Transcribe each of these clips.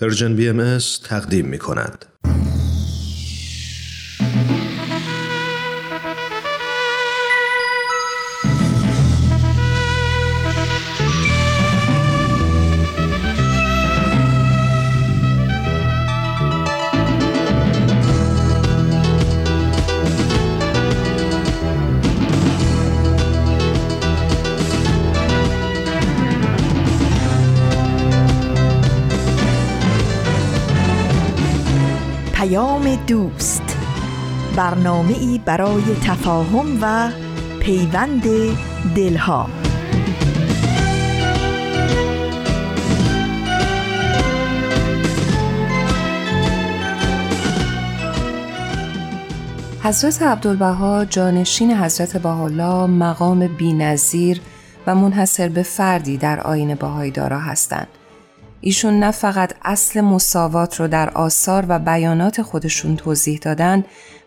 پرژن بی ام تقدیم می کند. دوست. برنامه ای برای تفاهم و پیوند دلها. حضرت عبدالبها جانشین حضرت بهاءالله مقام بینظیر و منحصر به فردی در آین بهایی دارا هستند. ایشون نه فقط اصل مساوات رو در آثار و بیانات خودشون توضیح دادن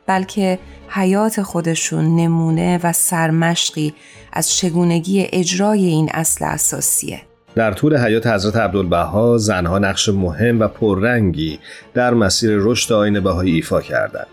بلکه حیات خودشون نمونه و سرمشقی از چگونگی اجرای این اصل اساسیه. در طول حیات حضرت عبدالبها زنها نقش مهم و پررنگی در مسیر رشد آین بهایی ایفا کردند.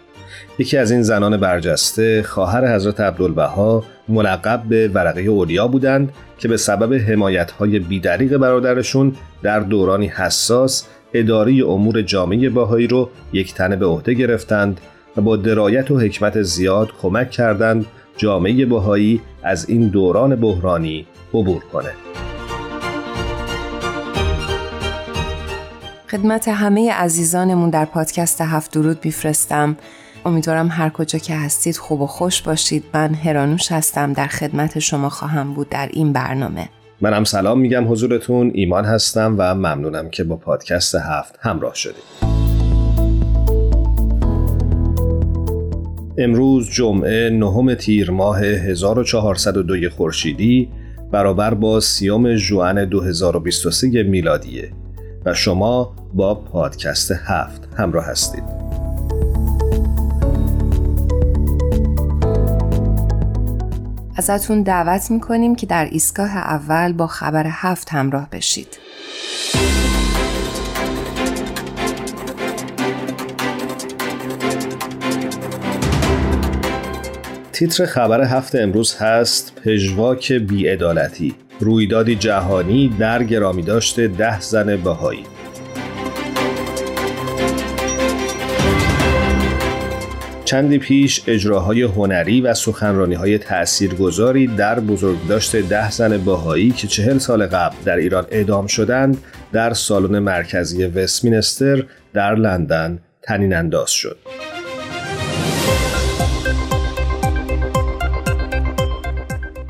یکی از این زنان برجسته خواهر حضرت عبدالبها ملقب به ورقه اولیا بودند که به سبب حمایت‌های بیدریق برادرشون در دورانی حساس اداری امور جامعه باهایی رو یک تنه به عهده گرفتند و با درایت و حکمت زیاد کمک کردند جامعه باهایی از این دوران بحرانی عبور کنه. خدمت همه عزیزانمون در پادکست هفت درود میفرستم امیدوارم هر کجا که هستید خوب و خوش باشید. من هرانوش هستم. در خدمت شما خواهم بود در این برنامه. منم سلام میگم حضورتون. ایمان هستم و ممنونم که با پادکست هفت همراه شدید. امروز جمعه نهم تیر ماه 1402 خورشیدی برابر با سیام جوان 2023 میلادیه و شما با پادکست هفت همراه هستید. ازتون دعوت می‌کنیم که در ایستگاه اول با خبر هفت همراه بشید. تیتر خبر هفت امروز هست پژواک بیعدالتی رویدادی جهانی در گرامی داشته ده زن بهایی چندی پیش اجراهای هنری و سخنرانی های تأثیرگذاری در بزرگداشت ده زن باهایی که چهل سال قبل در ایران اعدام شدند در سالن مرکزی وستمینستر در لندن تنین انداز شد.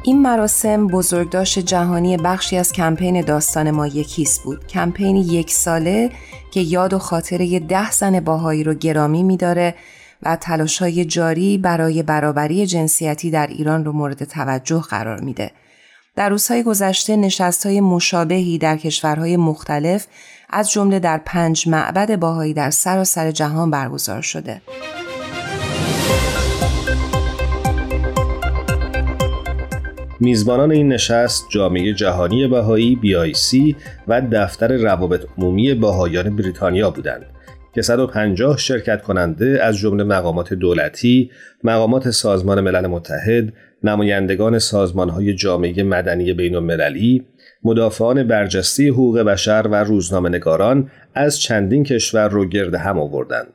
این مراسم بزرگداشت جهانی بخشی از کمپین داستان ما یکیست بود. کمپین یک ساله که یاد و خاطره ده زن باهایی رو گرامی میداره و های جاری برای برابری جنسیتی در ایران رو مورد توجه قرار میده. در روزهای گذشته های مشابهی در کشورهای مختلف از جمله در پنج معبد باهایی در سراسر جهان برگزار شده. میزبانان این نشست جامعه جهانی بهایی BIC و دفتر روابط عمومی باهایان بریتانیا بودند که 150 شرکت کننده از جمله مقامات دولتی، مقامات سازمان ملل متحد، نمایندگان سازمانهای جامعه مدنی بین المللی، مدافعان برجسته حقوق بشر و روزنامه‌نگاران از چندین کشور رو گرد هم آوردند.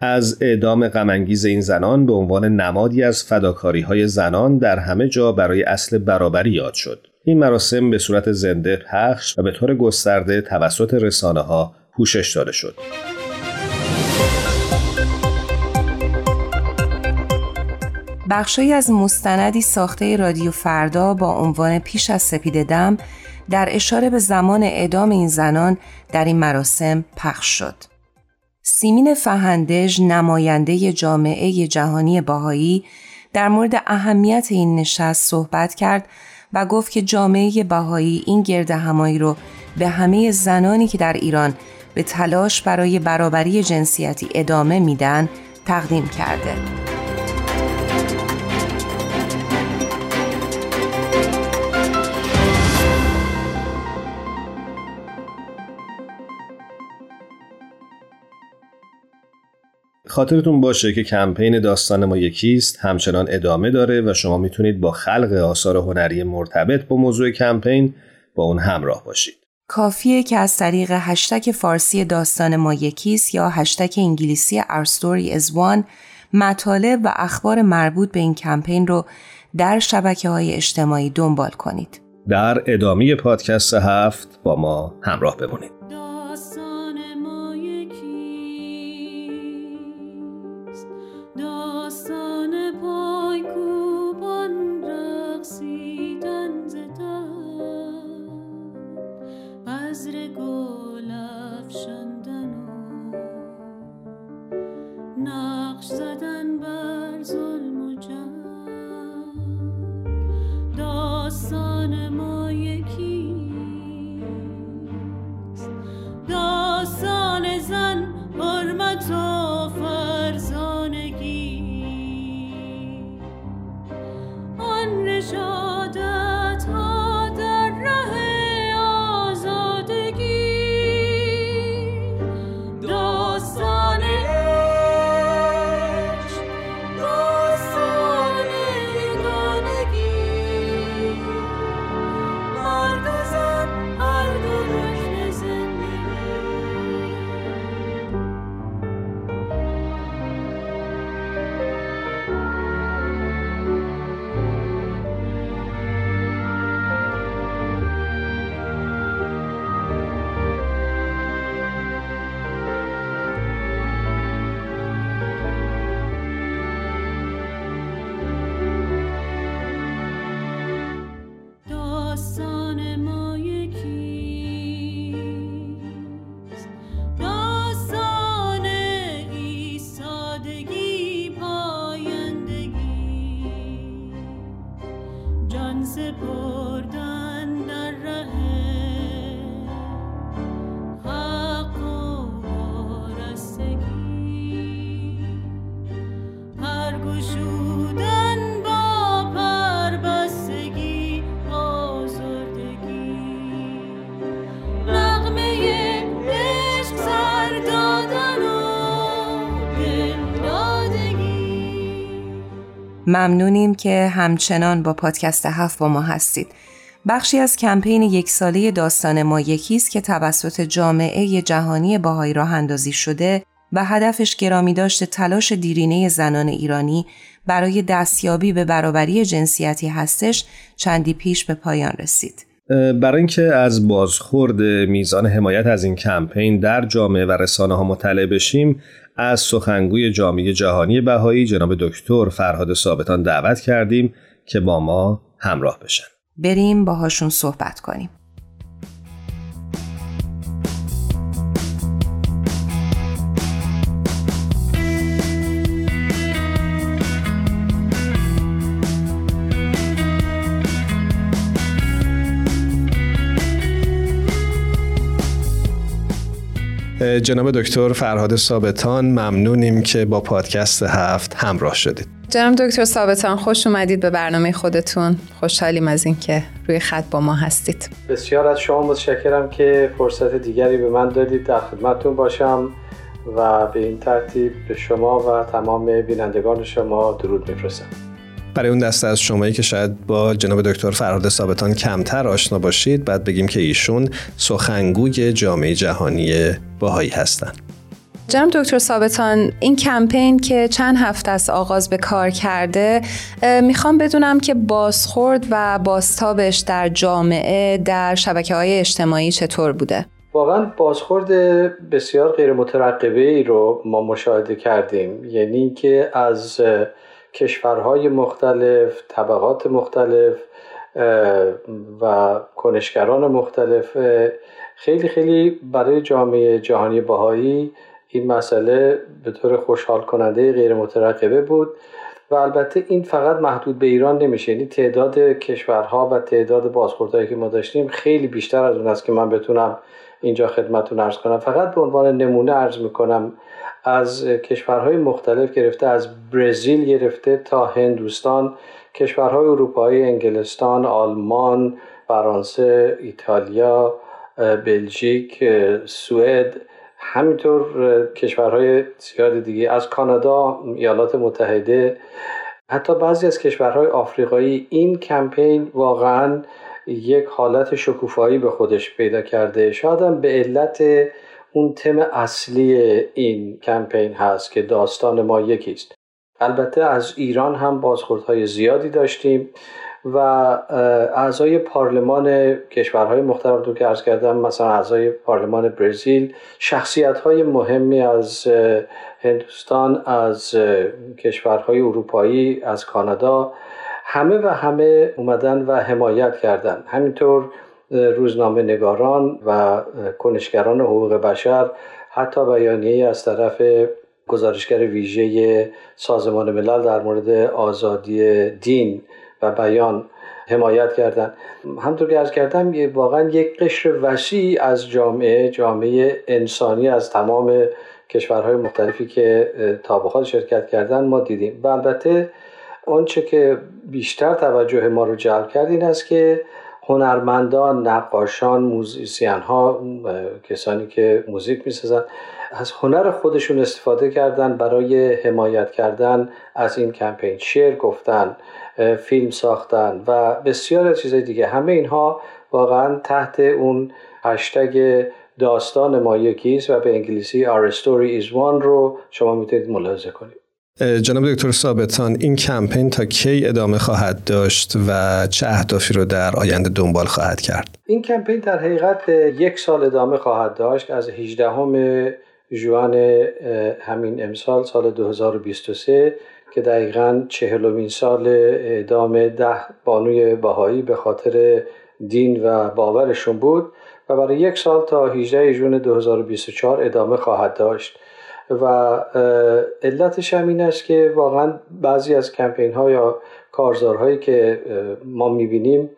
از اعدام غمانگیز این زنان به عنوان نمادی از فداکاری های زنان در همه جا برای اصل برابری یاد شد. این مراسم به صورت زنده پخش و به طور گسترده توسط رسانه ها پوشش داده شد. بخشی از مستندی ساخته رادیو فردا با عنوان پیش از سپید دم در اشاره به زمان اعدام این زنان در این مراسم پخش شد. سیمین فهندج نماینده جامعه جهانی باهایی در مورد اهمیت این نشست صحبت کرد و گفت که جامعه باهایی این گرد همایی رو به همه زنانی که در ایران به تلاش برای برابری جنسیتی ادامه میدن تقدیم کرده. خاطرتون باشه که کمپین داستان ما یکیست همچنان ادامه داره و شما می‌تونید با خلق آثار هنری مرتبط با موضوع کمپین با اون همراه باشید. کافیه که از طریق هشتک فارسی داستان ما یکیست یا هشتک انگلیسی Our Story is One مطالب و اخبار مربوط به این کمپین رو در شبکه های اجتماعی دنبال کنید. در ادامه پادکست هفت با ما همراه بمونید. it boy. ممنونیم که همچنان با پادکست هفت با ما هستید. بخشی از کمپین یک ساله داستان ما یکی است که توسط جامعه جهانی باهایی راه اندازی شده و هدفش گرامی داشت تلاش دیرینه زنان ایرانی برای دستیابی به برابری جنسیتی هستش چندی پیش به پایان رسید. برای اینکه از بازخورد میزان حمایت از این کمپین در جامعه و رسانه ها مطلع بشیم از سخنگوی جامعه جهانی بهایی جناب دکتر فرهاد ثابتان دعوت کردیم که با ما همراه بشن. بریم باهاشون صحبت کنیم. جناب دکتر فرهاد ثابتان ممنونیم که با پادکست هفت همراه شدید. جناب دکتر ثابتان خوش اومدید به برنامه خودتون. خوشحالیم از اینکه روی خط با ما هستید. بسیار از شما متشکرم که فرصت دیگری به من دادید. در خدمتتون باشم و به این ترتیب به شما و تمام بینندگان شما درود میفرستم. برای اون دسته از شمایی که شاید با جناب دکتر فرهاد ثابتان کمتر آشنا باشید بعد بگیم که ایشون سخنگوی جامعه جهانی باهایی هستند جناب دکتر ثابتان این کمپین که چند هفته از آغاز به کار کرده می‌خوام بدونم که بازخورد و بازتابش در جامعه در شبکه های اجتماعی چطور بوده؟ واقعا بازخورد بسیار غیر مترقبه ای رو ما مشاهده کردیم یعنی اینکه از کشورهای مختلف طبقات مختلف و کنشگران مختلف. خیلی خیلی برای جامعه جهانی باهایی این مسئله به طور خوشحال کننده غیر مترقبه بود و البته این فقط محدود به ایران نمیشه. یعنی تعداد کشورها و تعداد بازخوردهایی که ما داشتیم خیلی بیشتر از اون است که من بتونم اینجا خدمتتون ارز کنم. فقط به عنوان نمونه ارز می‌کنم از کشورهای مختلف گرفته از برزیل گرفته تا هندوستان کشورهای اروپایی انگلستان آلمان فرانسه ایتالیا بلژیک سوئد همینطور کشورهای زیاد دیگه از کانادا ایالات متحده. حتی بعضی از کشورهای آفریقایی این کمپین واقعا یک حالت شکوفایی به خودش پیدا کرده. شاید هم به علت اون تم اصلی این کمپین هست که داستان ما یکیست. البته از ایران هم بازخوردهای زیادی داشتیم و اعضای پارلمان کشورهای مختلف رو که ارز کردم مثلا اعضای پارلمان برزیل شخصیت های مهمی از هندوستان از کشورهای اروپایی از کانادا همه و همه اومدن و حمایت کردند همینطور روزنامه نگاران و کنشگران حقوق بشر حتی بیانیه از طرف گزارشگر ویژه سازمان ملل در مورد آزادی دین و بیان حمایت کردن همطور که ارز کردم واقعا یک قشر وسیع از جامعه جامعه انسانی از تمام کشورهای مختلفی که تا شرکت کردن ما دیدیم. و البته آنچه که بیشتر توجه ما رو جلب کرد این است که هنرمندان، نقاشان، موزیسین ها، کسانی که موزیک می‌سازن از هنر خودشون استفاده کردن برای حمایت کردن از این کمپین. شعر گفتن فیلم ساختن و بسیار چیزهای دیگه. همه اینها واقعا تحت اون هشتگ داستان ما یکیست و به انگلیسی Our Story is One رو شما می‌تونید ملاحظه کنید. جناب دکتر ثابتان این کمپین تا کی ادامه خواهد داشت و چه اهدافی رو در آینده دنبال خواهد کرد؟ این کمپین در حقیقت یک سال ادامه خواهد داشت. از 18 جوان همین امسال سال 2023 که دقیقا چهلمین سال اعدام ده بانوی بهایی به خاطر دین و باورشون بود و برای یک سال تا 18 جون 2024 ادامه خواهد داشت. و علتش هم این است که واقعا بعضی از کمپین ها یا کارزارهایی که ما می‌بینیم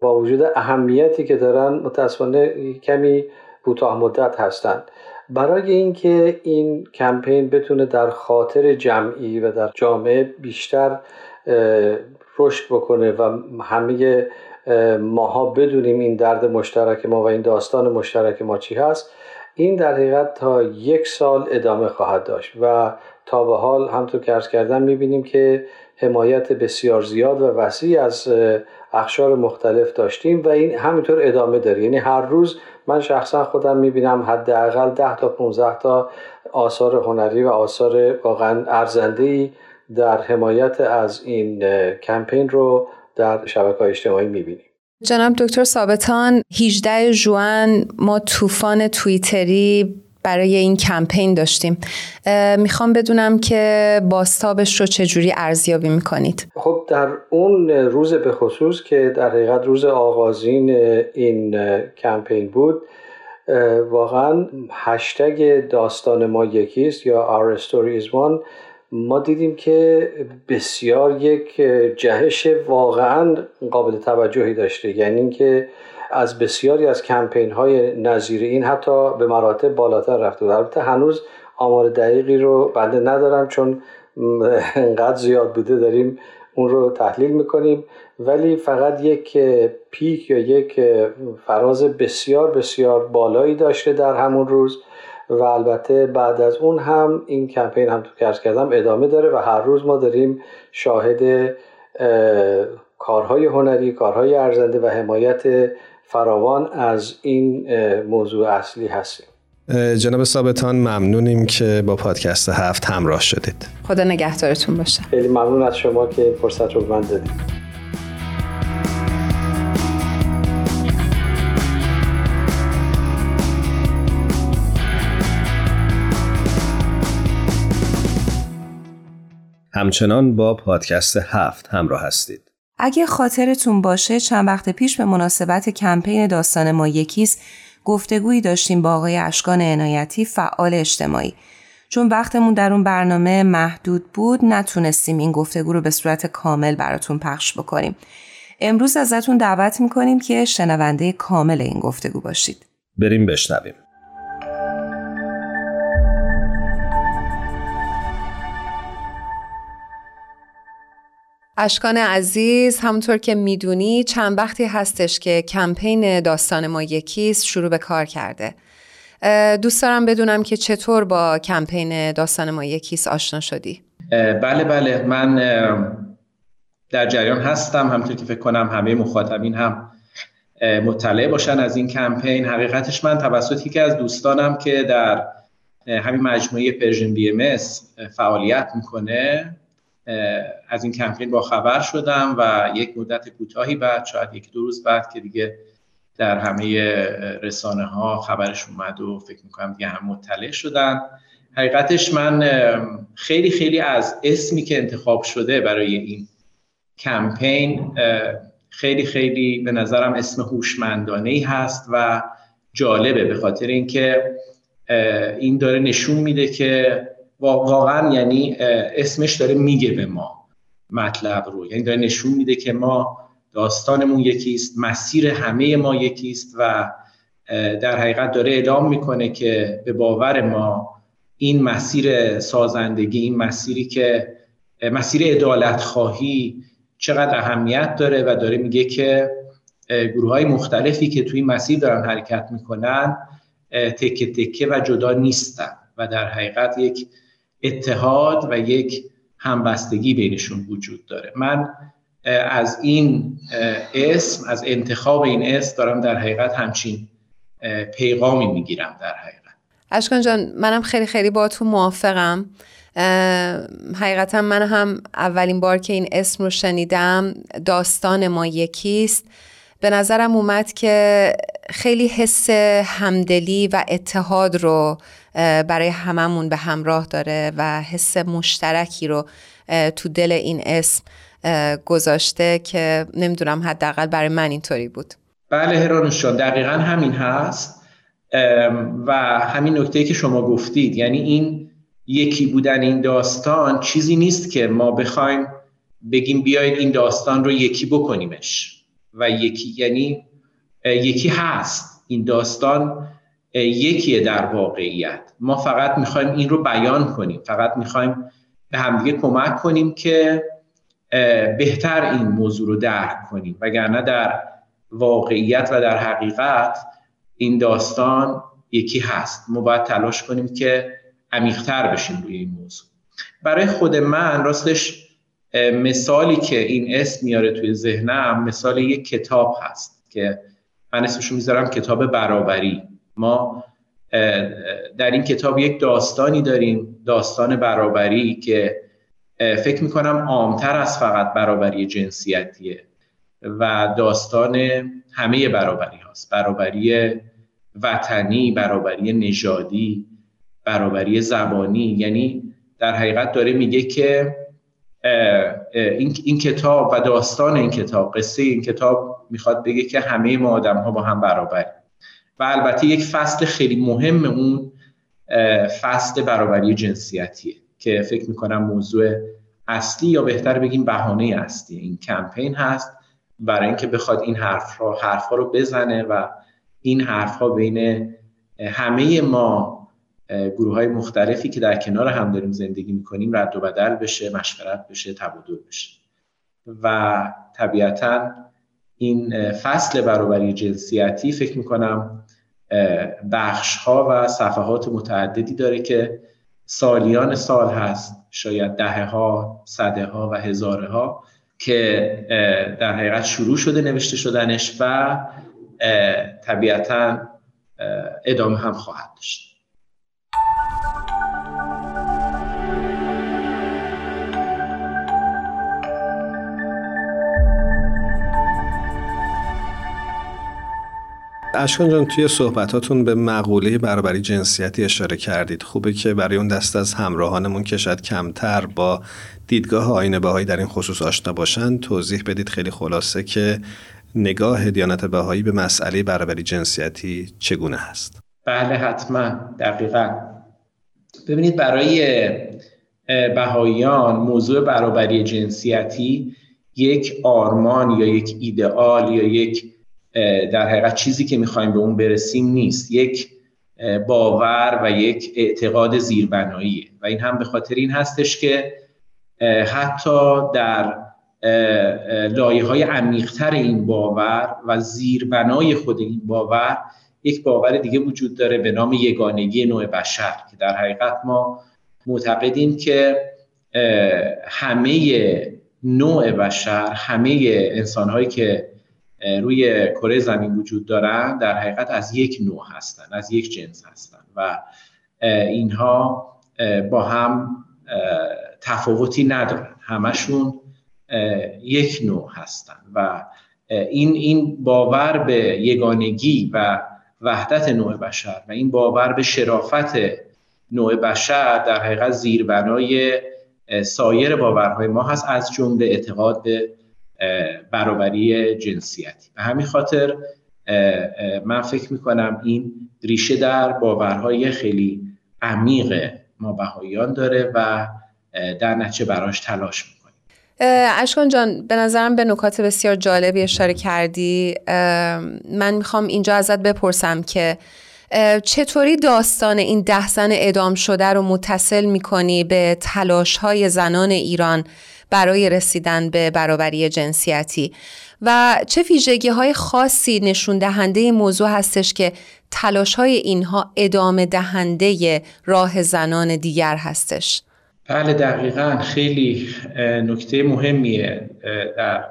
با وجود اهمیتی که دارن متاسفانه کمی کوتاه مدت هستند. برای اینکه این کمپین بتونه در خاطر جمعی و در جامعه بیشتر رشد بکنه و همه ماها بدونیم این درد مشترک ما و این داستان مشترک ما چی هست این در حقیقت تا یک سال ادامه خواهد داشت و تا به حال همطور که ارز کردم می‌بینیم که حمایت بسیار زیاد و وسیع از اخشار مختلف داشتیم و این همینطور ادامه داره. یعنی هر روز من شخصا خودم می‌بینم حداقل 10 تا 15 تا آثار هنری و آثار واقعا ارزنده در حمایت از این کمپین رو در شبکه های اجتماعی می‌بینیم. جناب دکتر ثابتان 18 جوان ما طوفان توییتری برای این کمپین داشتیم. می‌خوام بدونم که باستابش رو چجوری ارزیابی می‌کنید؟ خب در اون روز به خصوص که در حقیقت روز آغازین این کمپین بود واقعا هشتگ داستان ما یکیست یا Our Story is One. ما دیدیم که بسیار یک جهش واقعا قابل توجهی داشته. یعنی اینکه از بسیاری از کمپین های نظیر این حتی به مراتب بالاتر رفته. و البته هنوز آمار دقیقی رو بنده ندارم چون انقدر زیاد بوده داریم اون رو تحلیل می‌کنیم. ولی فقط یک پیک یا یک فراز بسیار بسیار بالایی داشته در همون روز. و البته بعد از اون هم این کمپین هم تو کرس کردم ادامه داره و هر روز ما داریم شاهد کارهای هنری کارهای ارزنده و حمایت فراوان از این موضوع اصلی هستیم. جناب ثابتان ممنونیم که با پادکست هفت همراه شدید. خدا نگهدارتون باشه. خیلی ممنون از شما که این فرصت رو من دادید. همچنان با پادکست هفت همراه هستید. اگه خاطرتون باشه چند وقت پیش به مناسبت کمپین داستان ما یکیست گفتگویی داشتیم با آقای اشکان عنایتی فعال اجتماعی. چون وقتمون در اون برنامه محدود بود نتونستیم این گفتگو رو به صورت کامل براتون پخش بکنیم. امروز ازتون دعوت می‌کنیم که شنونده کامل این گفتگو باشید. بریم بشنویم. اشکان عزیز همونطور که می‌دونی چند وقتی هستش که کمپین داستان ما یکیست شروع به کار کرده. دوست دارم بدونم که چطور با کمپین داستان ما یکیست آشنا شدی؟ بله بله. من در جریان هستم. همونطور که فکر کنم همه مخاطبین هم مطلع باشن از این کمپین. حقیقتش من توسط یکی از دوستانم که در همین مجموعه Persian BM فعالیت می‌کنه از این کمپین با خبر شدم و یک مدت کوتاهی بعد شاید یک دو روز بعد که دیگه در همه رسانه ها خبرش اومد و فکر می‌کنم دیگه هم مطلع شدن. حقیقتش من خیلی خیلی از اسمی که انتخاب شده برای این کمپین خیلی خیلی به نظرم اسم هوشمندانه ای هست و جالبه به خاطر اینکه این داره نشون میده که واقعا یعنی اسمش داره میگه به ما مطلب رو. یعنی داره نشون میده که ما داستانمون یکیست مسیر همه ما یکیست و در حقیقت داره اعلام می‌کنه که به باور ما این مسیر سازندگی این مسیری که مسیر ادالت خواهی چقدر اهمیت داره و داره میگه که گروه های مختلفی که توی مسیر دارن حرکت می‌کنن تکه تکه و جدا نیستن و در حقیقت یک اتحاد و یک همبستگی بینشون وجود داره. من از این اسم از انتخاب این اسم دارم در حقیقت همچین پیغامی می‌گیرم در حقیقت. اشکان جان منم خیلی خیلی با تو موافقم حقیقتا من هم اولین بار که این اسم رو شنیدم داستان ما یکیست. به نظرم اومد که خیلی حس همدلی و اتحاد رو برای هممون به همراه داره و حس مشترکی رو تو دل این اسم گذاشته که نمی‌دونم حداقل برای من اینطوری بود. بله هرانوشان دقیقا همین هست. و همین نکته که شما گفتید یعنی این یکی بودن این داستان چیزی نیست که ما بخوایم بگیم بیاید این داستان رو یکی بکنیمش. و یکی یعنی یکی هست. این داستان یکیه در واقعیت. ما فقط می‌خوایم این رو بیان کنیم. فقط می‌خوایم به همدیگه کمک کنیم که بهتر این موضوع رو درک کنیم. وگرنه در واقعیت و در حقیقت این داستان یکی هست. ما باید تلاش کنیم که عمیقتر بشیم روی این موضوع. برای خود من راستش مثالی که این اسم میاره توی ذهنم مثال یک کتاب هست که من اسمشو می‌ذارم کتاب برابری. ما در این کتاب یک داستانی داریم داستان برابری که فکر می‌کنم عامتر از فقط برابری جنسیتیه و داستان همه برابری هاست. برابری وطنی برابری نژادی برابری زبانی. یعنی در حقیقت داره میگه که این, این کتاب و داستان این کتاب قصه این کتاب می‌خواد بگه که همه ما آدم ها با هم برابریم. و البته یک فصل خیلی مهم اون فصل برابری جنسیتیه که فکر می‌کنم موضوع اصلی یا بهتر بگیم بهانه اصلی. این کمپین هست برای اینکه بخواد این حرف رو حرف رو بزنه و این حرف ها بین همه ما گروه های مختلفی که در کنار هم داریم زندگی می‌کنیم رد و بدل بشه مشورت بشه تبادل بشه. و طبیعتا این فصل برابری جنسیتی فکر می‌کنم بخش ها و صفحات متعددی داره که سالیان سال هست شاید دهه ها صده ها و هزاره ها که در حقیقت شروع شده نوشته شدنش و طبیعتا ادامه هم خواهد داشت. اشکان جان توی صحبتاتون به مقوله برابری جنسیتی اشاره کردید. خوبه که برای اون دست از همراهانمون که شاید کمتر با دیدگاه آین بهایی در این خصوص آشنا باشن توضیح بدید خیلی خلاصه که نگاه دیانت بهایی به مسئله برابری جنسیتی چگونه هست. بله حتما. دقیقا. ببینید برای بهاییان موضوع برابری جنسیتی یک آرمان یا یک ایدئال یا یک در حقیقت چیزی که می‌خوایم به اون برسیم نیست. یک باور و یک اعتقاد زیربناییه. و این هم به خاطر این هستش که حتی در لایه های عمیقتر این باور و زیربنای خود این باور یک باور دیگه وجود داره به نام یگانگی نوع بشر که در حقیقت ما معتقدیم که همه نوع بشر همه انسانهایی که روی کره زمین وجود دارن در حقیقت از یک نوع هستن از یک جنس هستن و اینها با هم تفاوتی ندارن. همشون یک نوع هستن و این این باور به یگانگی و وحدت نوع بشر و این باور به شرافت نوع بشر در حقیقت زیربنای سایر باورهای ما هست از جمله اعتقاد به برابری جنسیتی. به همین خاطر من فکر می‌کنم این ریشه در باورهای خیلی عمیق ما بهاییان داره و در نتیجه براش تلاش می‌کنیم. اشکان جان به نظرم به نکات بسیار جالبی اشاره کردی. من می‌خوام اینجا ازت بپرسم که چطوری داستان این ده زن ادام شده رو متصل می‌کنی به تلاش های زنان ایران؟ برای رسیدن به برابری جنسیتی. و چه ویژگی های خاصی نشون دهنده موضوع هستش که تلاش های اینها ادامه دهنده راه زنان دیگر هستش؟ بله دقیقا. خیلی نکته مهمیه در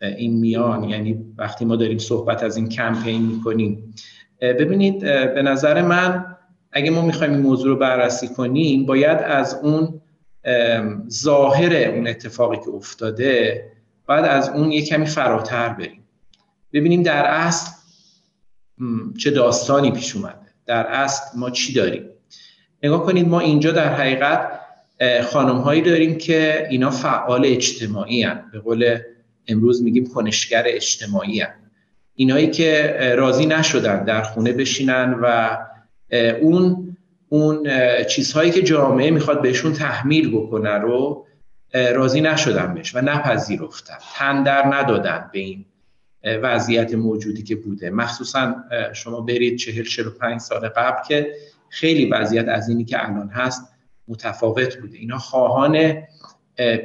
این میان. یعنی وقتی ما داریم صحبت از این کمپین می‌کنیم. ببینید به نظر من اگه ما می‌خوایم این موضوع رو بررسی کنیم باید از اون ظاهر اون اتفاقی که افتاده باید از اون یه کمی فراتر بریم ببینیم در اصل چه داستانی پیش اومده در اصل ما چی داریم نگاه کنید ما اینجا در حقیقت خانم هایی داریم که اینا فعال اجتماعی هن. به قول امروز میگیم کنشگر اجتماعی هن. اینایی که راضی نشدن در خونه بشینن و اون اون چیزهایی که جامعه می‌خواد بهشون تحمیل بکنه رو راضی نشدن بهش و نپذیرفتن. تن در ندادن به این وضعیت موجودی که بوده. مخصوصا شما برید چهل چهل پنج سال قبل که خیلی وضعیت از اینی که الان هست متفاوت بوده. اینا خواهان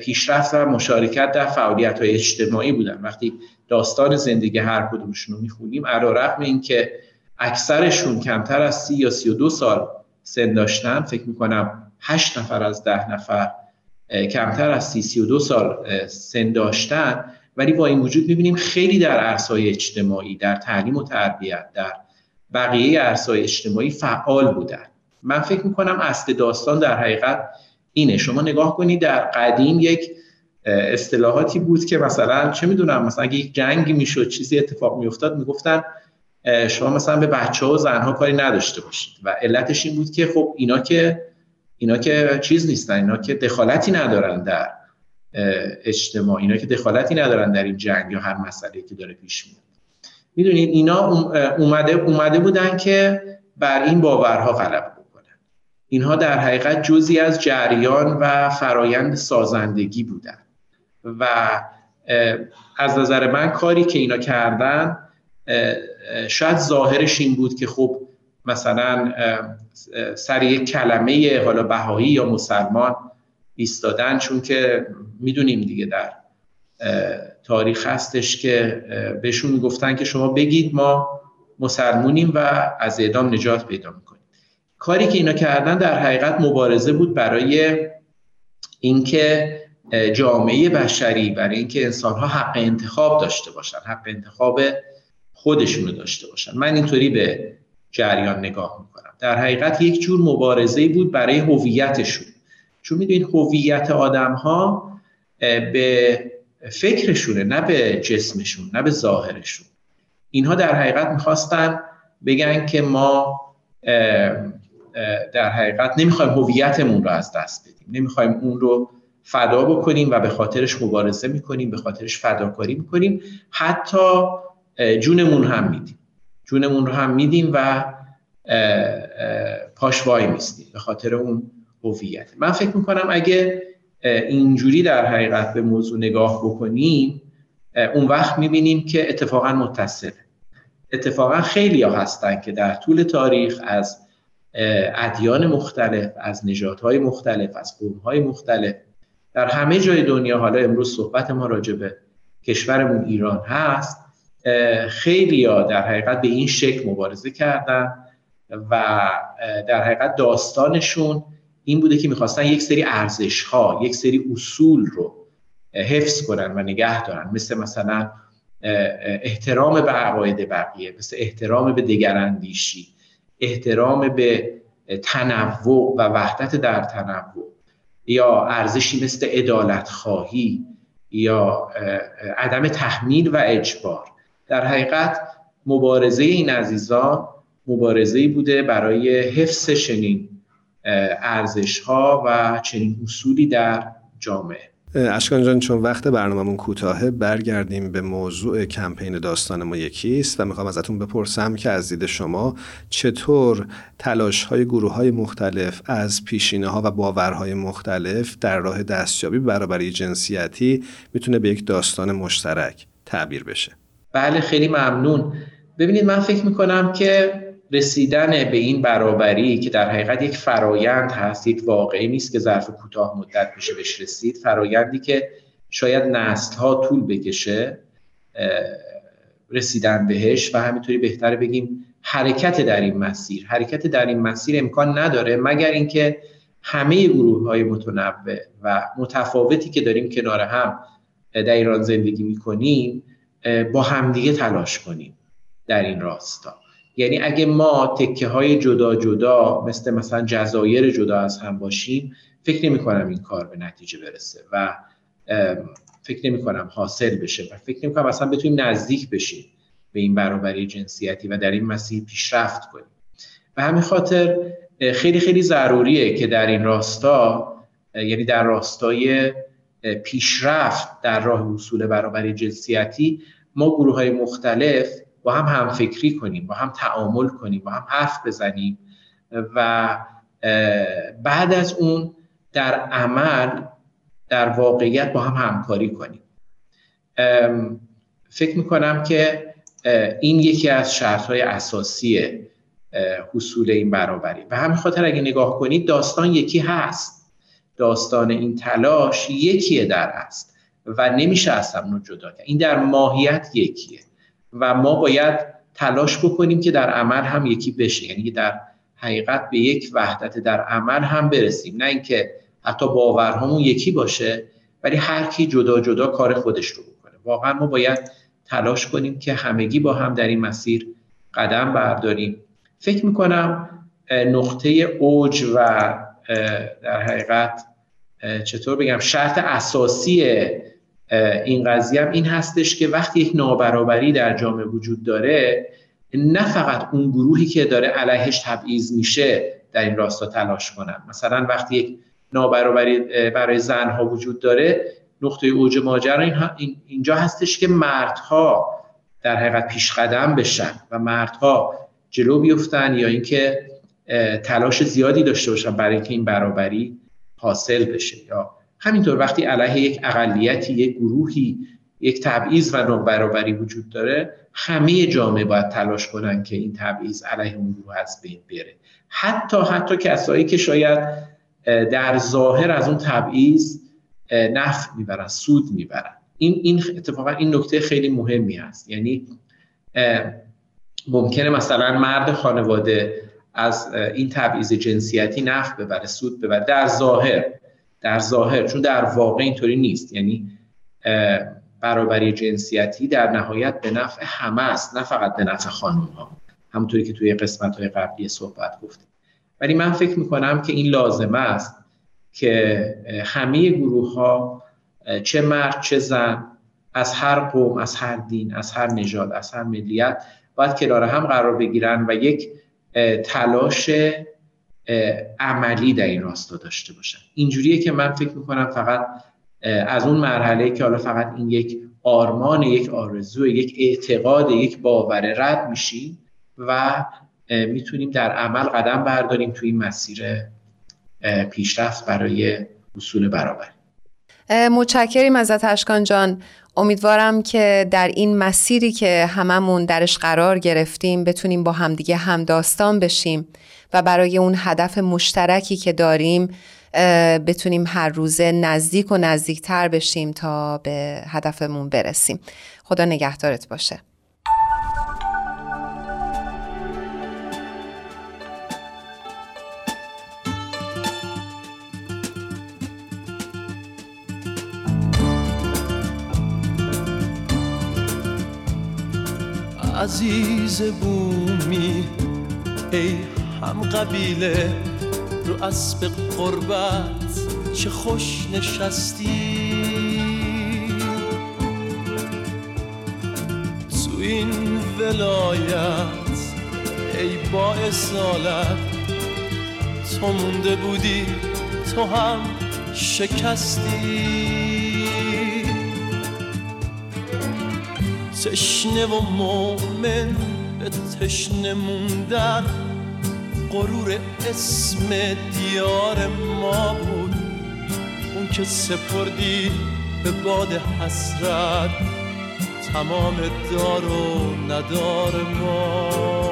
پیشرفت و مشارکت در فعالیت های اجتماعی بودن. وقتی داستان زندگی هر کدومشون رو می‌خونیم علا رقم این که اکثرشون کمتر از سی یا سی و دو سال سن داشتن فکر می‌کنم هشت نفر از ده نفر کمتر از سی سی و دو سال سن داشتن. ولی با این وجود می‌بینیم خیلی در عرصای اجتماعی در تعلیم و تربیت در بقیه عرصای اجتماعی فعال بودن. من فکر می‌کنم اصل داستان در حقیقت اینه. شما نگاه کنید در قدیم یک اصطلاحاتی بود که مثلا چه می‌دونم مثلا اگه یک جنگی می‌شد چیزی اتفاق میافتاد می‌گفتن شما مثلا به بچه و زنها کاری نداشته باشید. و علتش این بود که خب اینا که اینا که چیز نیستن اینا که دخالتی ندارن در اجتماع اینا که دخالتی ندارن در این جنگ یا هر مسئله که داره پیش میاد. می‌دونید اینا اومده اومده بودن که بر این باورها غلبه بکنن. اینها در حقیقت جزی از جریان و فرایند سازندگی بودن. و از نظر من کاری که اینا کردن شاید ظاهرش این بود که خب مثلا سر یک کلمه حالا بهایی یا مسلمان ایستادن چون که می‌دونیم دیگه در تاریخ هستش که بهشون می‌گفتن که شما بگید ما مسلمونیم و از اعدام نجات پیدا می‌کنیم. کاری که اینا کردن در حقیقت مبارزه بود برای اینکه جامعه بشری برای اینکه انسانها حق انتخاب داشته باشن حق انتخاب خودشونو داشته باشن. من اینطوری به جریان نگاه می‌کنم. در حقیقت یک جور مبارزه بود برای هویتشون. چون می‌دونید هویت آدم ها به فکرشونه نه به جسمشون نه به ظاهرشون. اینها در حقیقت می‌خواستن بگن که ما در حقیقت نمی‌خوایم هویتمون رو از دست بدیم. نمی‌خوایم اون رو فدا بکنیم و به خاطرش مبارزه می‌کنیم به خاطرش فداکاری می‌کنیم. حتی جونمون هم میدیم. جونمون رو هم میدیم و پاشوای میستیم به خاطر اون هویت. من فکر می‌کنم اگه اینجوری در حقیقت به موضوع نگاه بکنیم اون وقت می‌بینیم که اتفاقا متصله. اتفاقا خیلی ها هستن که در طول تاریخ از ادیان مختلف از نژادهای مختلف از قومهای مختلف در همه جای دنیا حالا امروز صحبت ما راجع به کشورمون ایران هست خیلی ها در حقیقت به این شکل مبارزه کردن و در حقیقت داستانشون این بوده که می‌خواستن یک سری ارزش ها یک سری اصول رو حفظ کنن و نگه دارن. مثل مثلا احترام به عقاید بقیه مثل احترام به دگراندیشی احترام به تنوع و وحدت در تنوع یا ارزشی مثل ادالت خواهی یا عدم تحمیل و اجبار. در حقیقت مبارزه این عزیزان مبارزه بوده برای حفظ چنین ارزش ها و چنین اصولی در جامعه. اشکان جان چون وقت برنامهمون کوتاهه برگردیم به موضوع کمپین داستان ما یکیست و می‌خوام ازتون بپرسم که از دید شما چطور تلاش های گروه های مختلف از پیشینه ها و باورهای مختلف در راه دستیابی برابری جنسیتی می‌تونه به یک داستان مشترک تعبیر بشه؟ بله خیلی ممنون. ببینید من فکر می‌کنم که رسیدن به این برابری که در حقیقت یک فرایند هست یک واقعی نیست که ظرف کوتاه مدت میشه بهش رسید. فرایندی که شاید نسل ها طول بکشه رسیدن بهش و همینطوری بهتر بگیم حرکت در این مسیر. حرکت در این مسیر امکان نداره مگر اینکه همه گروه های متنوع و متفاوتی که داریم کنار هم در ایران زندگی می‌کنیم با همدیگه تلاش کنیم در این راستا. یعنی اگه ما تکه های جدا جدا مثل مثلا جزایر جدا از هم باشیم فکر نمی کنم این کار به نتیجه برسه و فکر نمی کنم حاصل بشه و فکر نمی کنم اصلا بتونیم نزدیک بشیم به این برابری جنسیتی و در این مسیر پیشرفت کنیم. و همین خاطر خیلی خیلی ضروریه که در این راستا یعنی در راستای پیشرفت در راه حصول برابری جنسیتی ما گروه های مختلف با هم هم فکری کنیم با هم تعامل کنیم با هم حرف بزنیم و بعد از اون در عمل در واقعیت با هم همکاری کنیم. فکر می‌کنم که این یکی از شرط های اساسی حصول این برابری. و همین خاطر اگه نگاه کنید داستان یکی هست. داستان این تلاش یکیه در است و نمیشه از هم جدا کرد. این در ماهیت یکیه و ما باید تلاش بکنیم که در عمل هم یکی بشه. یعنی در حقیقت به یک وحدت در عمل هم برسیم. نه اینکه حتی باورهامون یکی باشه ولی هر کی جدا جدا کار خودش رو بکنه. واقعا ما باید تلاش کنیم که همگی با هم در این مسیر قدم برداریم. فکر می‌کنم نقطه اوج و در حقیقت چطور بگم شرط اساسی این قضیه هم این هستش که وقتی یک نابرابری در جامعه وجود داره نه فقط اون گروهی که داره علیهش تبعیض میشه در این راستا تلاش کنن. مثلا وقتی یک نابرابری برای زنها وجود داره نقطه اوج ماجرا اینجا هستش که مردها در حقیقت پیش قدم بشن و مردها جلو بیفتن یا اینکه تلاش زیادی داشته باشن برای اینکه این برابری حاصل بشه. یا همینطور وقتی علیه یک اقلیتی یک گروهی یک تبعیض و نابرابری وجود داره همه جامعه باید تلاش کنن که این تبعیض علیه اون گروه از بین بره. حتی حتی کسایی که شاید در ظاهر از اون تبعیض نفع می‌برن سود می‌برن. این این اتفاقا این نکته خیلی مهمی هست. یعنی ممکنه مثلا مرد خانواده از این تبعیض جنسیتی نفع ببره سود ببره. در ظاهر در ظاهر چون در واقع اینطوری نیست. یعنی برابری جنسیتی در نهایت به نفع همه است نه فقط به نفع خانم ها همونطوری که توی قسمت های قبلی صحبت گفتیم. ولی من فکر می‌کنم که این لازمه است که همه گروه ها چه مرد چه زن از هر قوم از هر دین از هر نژاد از هر ملیت باید کنار هم قرار بگیرن و یک تلاش عملی در این راستا داشته باشن. اینجوریه که من فکر می‌کنم فقط از اون مرحله که حالا فقط این یک آرمان یک آرزو یک اعتقاد یک باور رد میشیم و می‌تونیم در عمل قدم برداریم توی این مسیر پیشرفت برای اصول برابری. متشکریم ازت اشکان جان. امیدوارم که در این مسیری که هممون درش قرار گرفتیم بتونیم با همدیگه هم داستان بشیم و برای اون هدف مشترکی که داریم بتونیم هر روزه نزدیک و نزدیکتر بشیم تا به هدفمون برسیم. خدا نگهدارت باشه. عزیز بومی ای هم قبیله رو اسب قربت چه خوش نشستی. تو این ولایت ای با اصالت تو مونده بودی تو هم شکستی. تشنه و مؤمن به تشنه موندن غرور اسم دیار ما بود. اون که سپردی به باد حسرت تمام دار و ندار ما.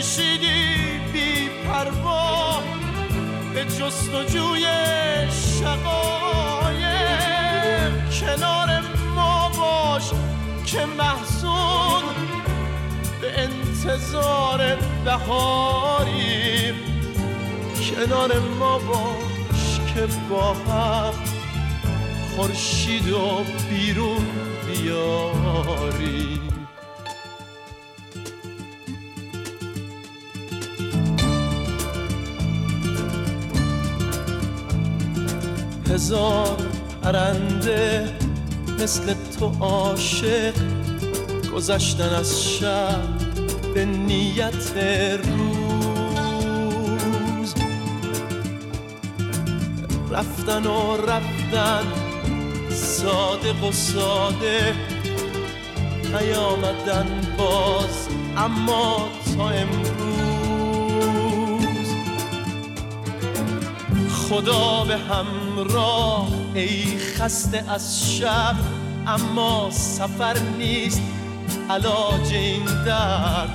کشیدی بی پروا به جستجوی شقایق. کنار ما باش که محزون به انتظار بهاری کنار ما باش که با هم خورشید و بیرون بیاری هزار پرنده مثل تو عاشق. گذشتن از شب به نیت روز. رفتن و رفتن صادق و ساده نیامدن باز اما تا امروز خدا به همراه ای خسته از شب اما سفر نیست. علاج این درد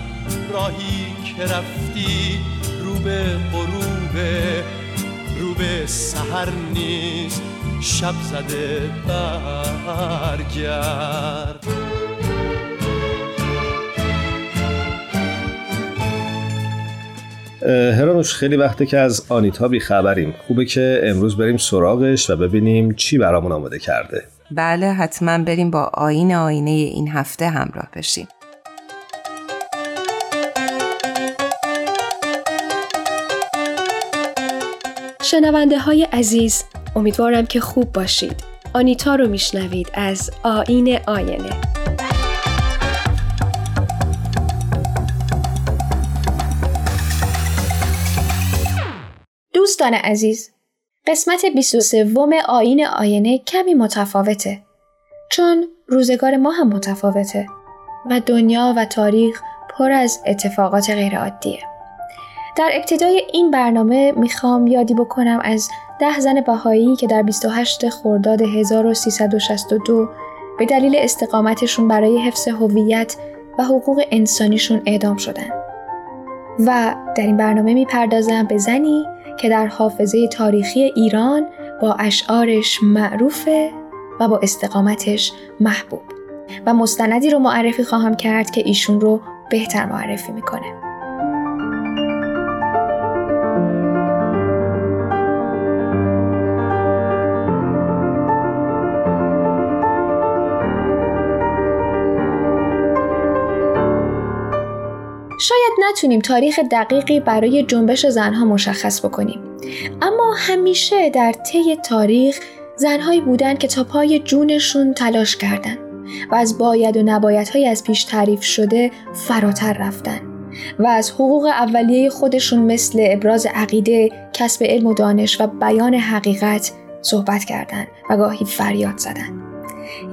راهی که رفتی رو به غروبه رو به سهر نیست. شب زده برگرد. هرانوش خیلی وقته که از آنیتا بی خبریم خوبه که امروز بریم سراغش و ببینیم چی برامون آماده کرده. بله حتما بریم با آین آینه این هفته همراه بشیم. شنونده های عزیز امیدوارم که خوب باشید. آنیتا رو میشنوید از آین آینه. دوستان عزیز قسمت 23 آین آینه کمی متفاوته چون روزگار ما هم متفاوته و دنیا و تاریخ پر از اتفاقات غیرعادیه در ابتدای این برنامه می‌خوام یادی بکنم از ده زن بهایی که در 28 خرداد 1362 به دلیل استقامتشون برای حفظ هویت و حقوق انسانیشون اعدام شدن. و در این برنامه می‌پردازم به زنی که در حافظه تاریخی ایران با اشعارش معروفه و با استقامتش محبوب و مستندی رو معرفی خواهم کرد که ایشون رو بهتر معرفی می‌کنه. شاید نتونیم تاریخ دقیقی برای جنبش زنها مشخص بکنیم اما همیشه در طی تاریخ زنهایی بودند که تا پای جونشون تلاش کردند و از باید و نبایدهای از پیش تعریف شده فراتر رفتن و از حقوق اولیه خودشون مثل ابراز عقیده، کسب علم و دانش و بیان حقیقت صحبت کردند و گاهی فریاد زدند.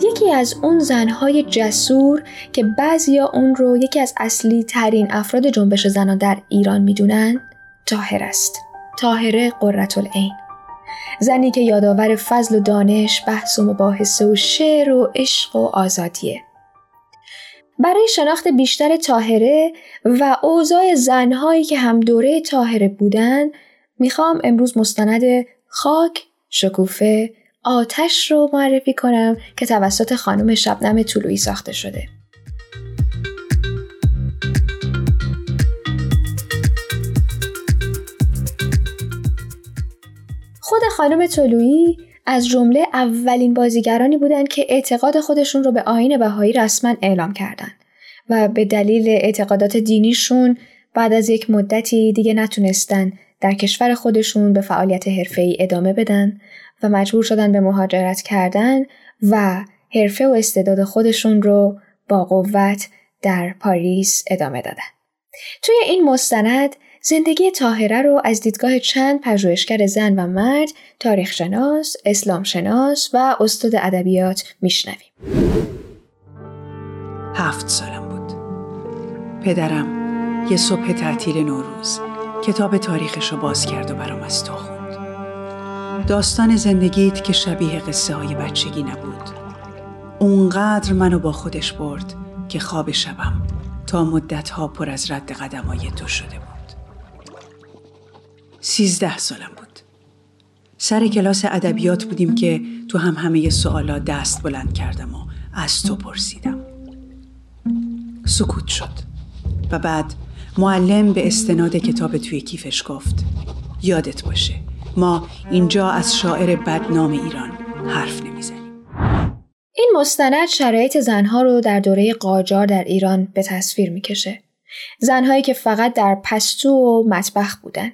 یکی از اون زنهای جسور که بعضیا اون رو یکی از اصلی ترین افراد جنبش زنان در ایران می‌دونن تاهر است. تاهره قررت العین. زنی که یادآور فضل و دانش، بحث و مباحثه و شعر و عشق و آزادیه. برای شناخت بیشتر تاهره و اوضاع زنهایی که هم دوره تاهره بودن می‌خوام امروز مستند خاک، شکوفه، آتش رو معرفی کنم که توسط خانم شبنم طلویی ساخته شده. خود خانم طلویی از جمله اولین بازیگرانی بودند که اعتقاد خودشون رو به آین بهایی رسما اعلام کردند و به دلیل اعتقادات دینیشون بعد از یک مدتی دیگه نتونستن در کشور خودشون به فعالیت حرفه‌ای ادامه بدن و مجبور شدن به مهاجرت کردن و حرفه و استعداد خودشون رو با قوت در پاریس ادامه دادن. توی این مستند زندگی تاهره رو از دیدگاه چند پژوهشگر زن و مرد، تاریخ شناس، اسلام شناس و استاد ادبیات میشنویم. هفت سالم بود. پدرم یه صبح تعطیل نوروز کتاب تاریخش رو باز کرد و برام از تو. داستان زندگیت که شبیه قصه های بچگی نبود. اونقدر منو با خودش برد که خواب شبم تا مدت ها پر از رد قدم های تو شده بود. سیزده سالم بود. سر کلاس ادبیات بودیم که تو هم همه سوالات دست بلند کردم و از تو پرسیدم. سکوت شد و بعد معلم به استناد کتاب توی کیفش گفت یادت باشه ما اینجا از شاعر بدنام ایران حرف نمی‌زنیم. این مستند شرایط زنها رو در دوره قاجار در ایران به تصویر می‌کشه. زنهایی که فقط در پستو و مطبخ بودن.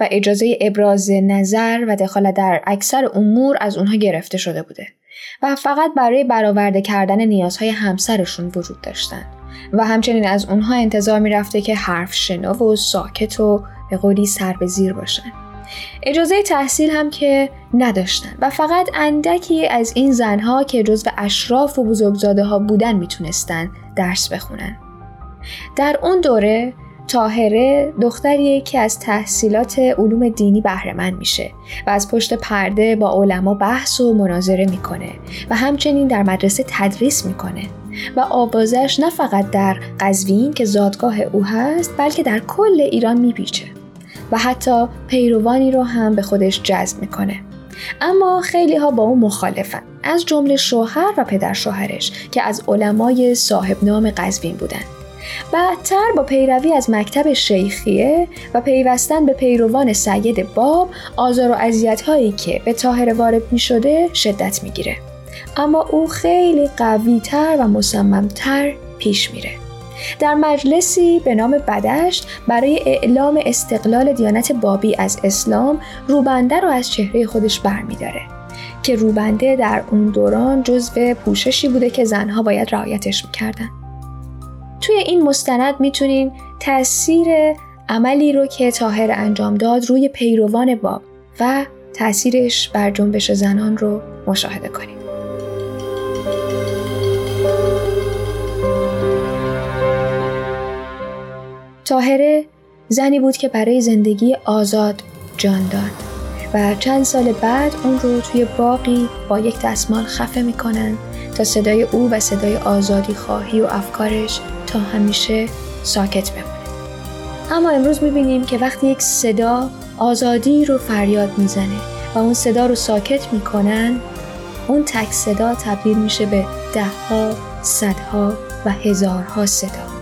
و اجازه ابراز نظر و دخالت در اکثر امور از اونها گرفته شده بوده و فقط برای برآورده کردن نیازهای همسرشون وجود داشتن و همچنین از اونها انتظار می‌رفته که حرف شنو و ساکت و به قولی سر به زیر باشن اجازه تحصیل هم که نداشتن. و فقط اندکی از این زنها که جزو اشراف و بزرگزاده ها بودن می‌تونستن درس بخونن. در اون دوره تاهره دختریه که از تحصیلات علوم دینی بهرهمند میشه و از پشت پرده با علما بحث و مناظره می‌کنه و همچنین در مدرسه تدریس می‌کنه. و آوازش نه فقط در قزوین که زادگاه او هست بلکه در کل ایران میپیچه. و حتی پیروانی رو هم به خودش جذب می‌کنه. اما خیلی ها با او مخالفن. از جمله شوهر و پدر شوهرش که از علمای صاحب نام قزوین بودن. بعدتر با پیروی از مکتب شیخیه و پیوستن به پیروان سید باب آزار و اذیت هایی که به تاهر وارد می شده شدت می‌گیره. اما او خیلی قوی تر و مصممتر پیش میره. در مجلسی به نام بدشت برای اعلام استقلال دیانت بابی از اسلام روبنده رو از چهره خودش برمیداره که روبنده در اون دوران جزو پوششی بوده که زنها باید رعایتش می‌کردن توی این مستند می‌تونین تاثیر عملی رو که تاهر انجام داد روی پیروان باب و تاثیرش بر جنبش زنان رو مشاهده کنیم. تاهره زنی بود که برای زندگی آزاد جان داد و چند سال بعد اون رو توی باقی با یک دستمال خفه می‌کنن تا صدای او و صدای آزادی خواهی و افکارش تا همیشه ساکت بمونه. اما امروز می‌بینیم که وقتی یک صدا آزادی رو فریاد می‌زنه و اون صدا رو ساکت می‌کنن اون تک صدا تبدیل میشه به دهها، صدها و هزارها صدا.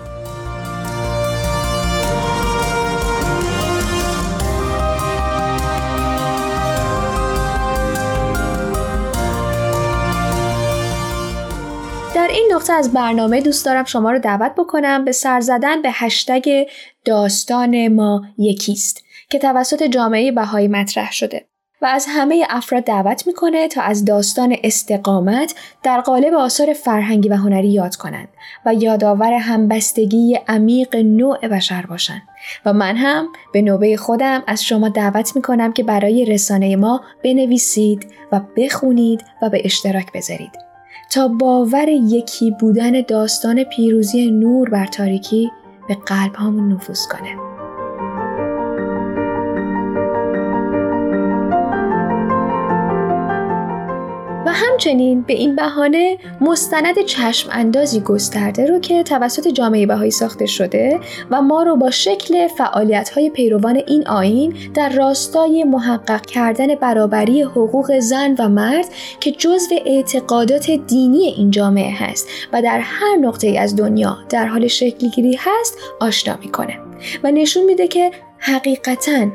این نقطه از برنامه دوست دارم شما رو دعوت بکنم به سر زدن به هشتگ داستان ما یکیست که توسط جامعه بهایی مطرح شده و از همه افراد دعوت می‌کنه تا از داستان استقامت در قالب آثار فرهنگی و هنری یاد کنند و یادآور همبستگی عمیق نوع بشر باشند. و من هم به نوبه خودم از شما دعوت می‌کنم که برای رسانه ما بنویسید و بخونید و به اشتراک بذارید. تا باور یکی بودن داستان پیروزی نور بر تاریکی به قلب هامون نفوذ کنه. همچنین به این بهانه مستند چشم اندازی گسترده رو که توسط جامعه بهایی ساخته شده و ما رو با شکل فعالیت های پیروان این آین در راستای محقق کردن برابری حقوق زن و مرد که جزو اعتقادات دینی این جامعه هست و در هر نقطه از دنیا در حال شکلگیری هست آشنا می‌کنه و نشون میده که حقیقتا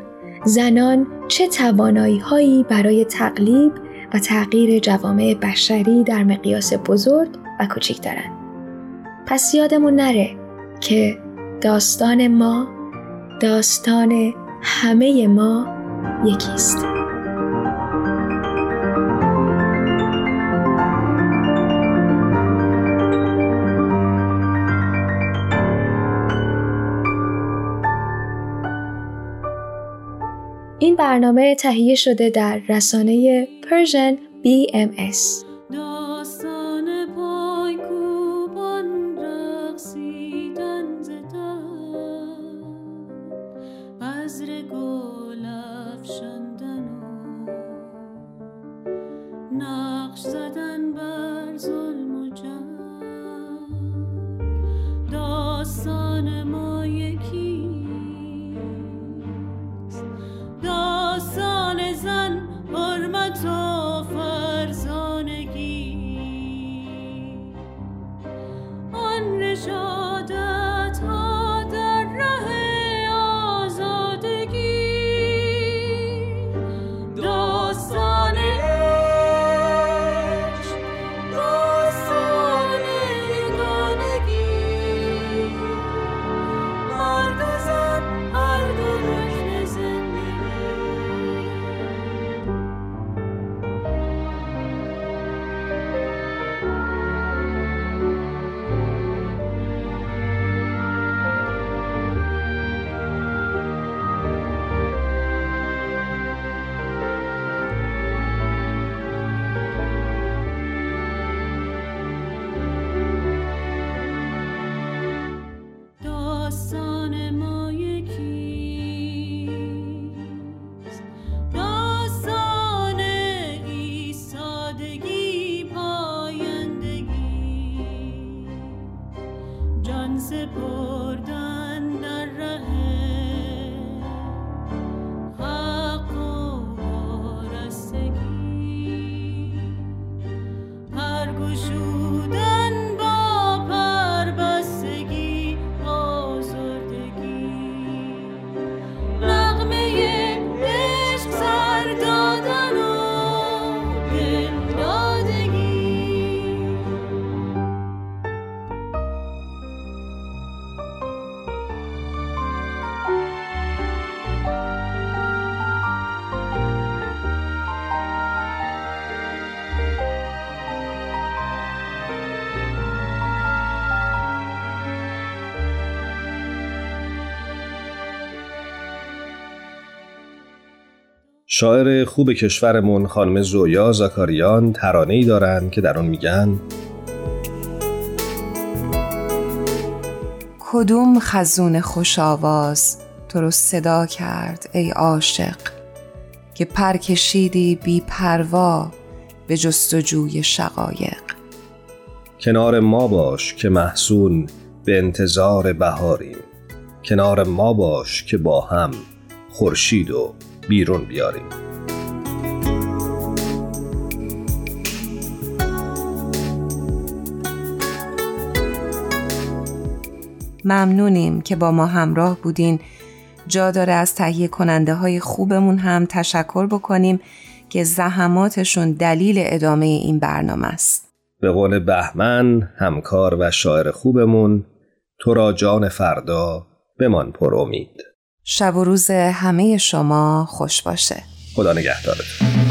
زنان چه توانایی هایی برای تقلیب و تغییر جوامع بشری در مقیاس بزرگ و کوچیک دارند. پس یادمون نره که داستان ما داستان همه ما یکیست. این برنامه تهیه شده در رسانه Persian BMS. شاعر خوب کشورمون خانم زویا زاکاریان ترانه ای دارن که در آن میگن کدوم خزون خوش آواز تو رو صدا کرد ای عاشق که پر کشیدی بی پروا به جستجوی شقایق؟ کنار ما باش که محسون به انتظار بهاریم. کنار ما باش که با هم خورشید و بیرون بیاریم. ممنونیم که با ما همراه بودین. جا داره از تهیه کننده های خوبمون هم تشکر بکنیم که زحماتشون دلیل ادامه این برنامه است. به قول بهمن همکار و شاعر خوبمون. تو را جان فردا بمان پر امید. شب و روز همه شما خوش باشه. خدا نگهدارتون.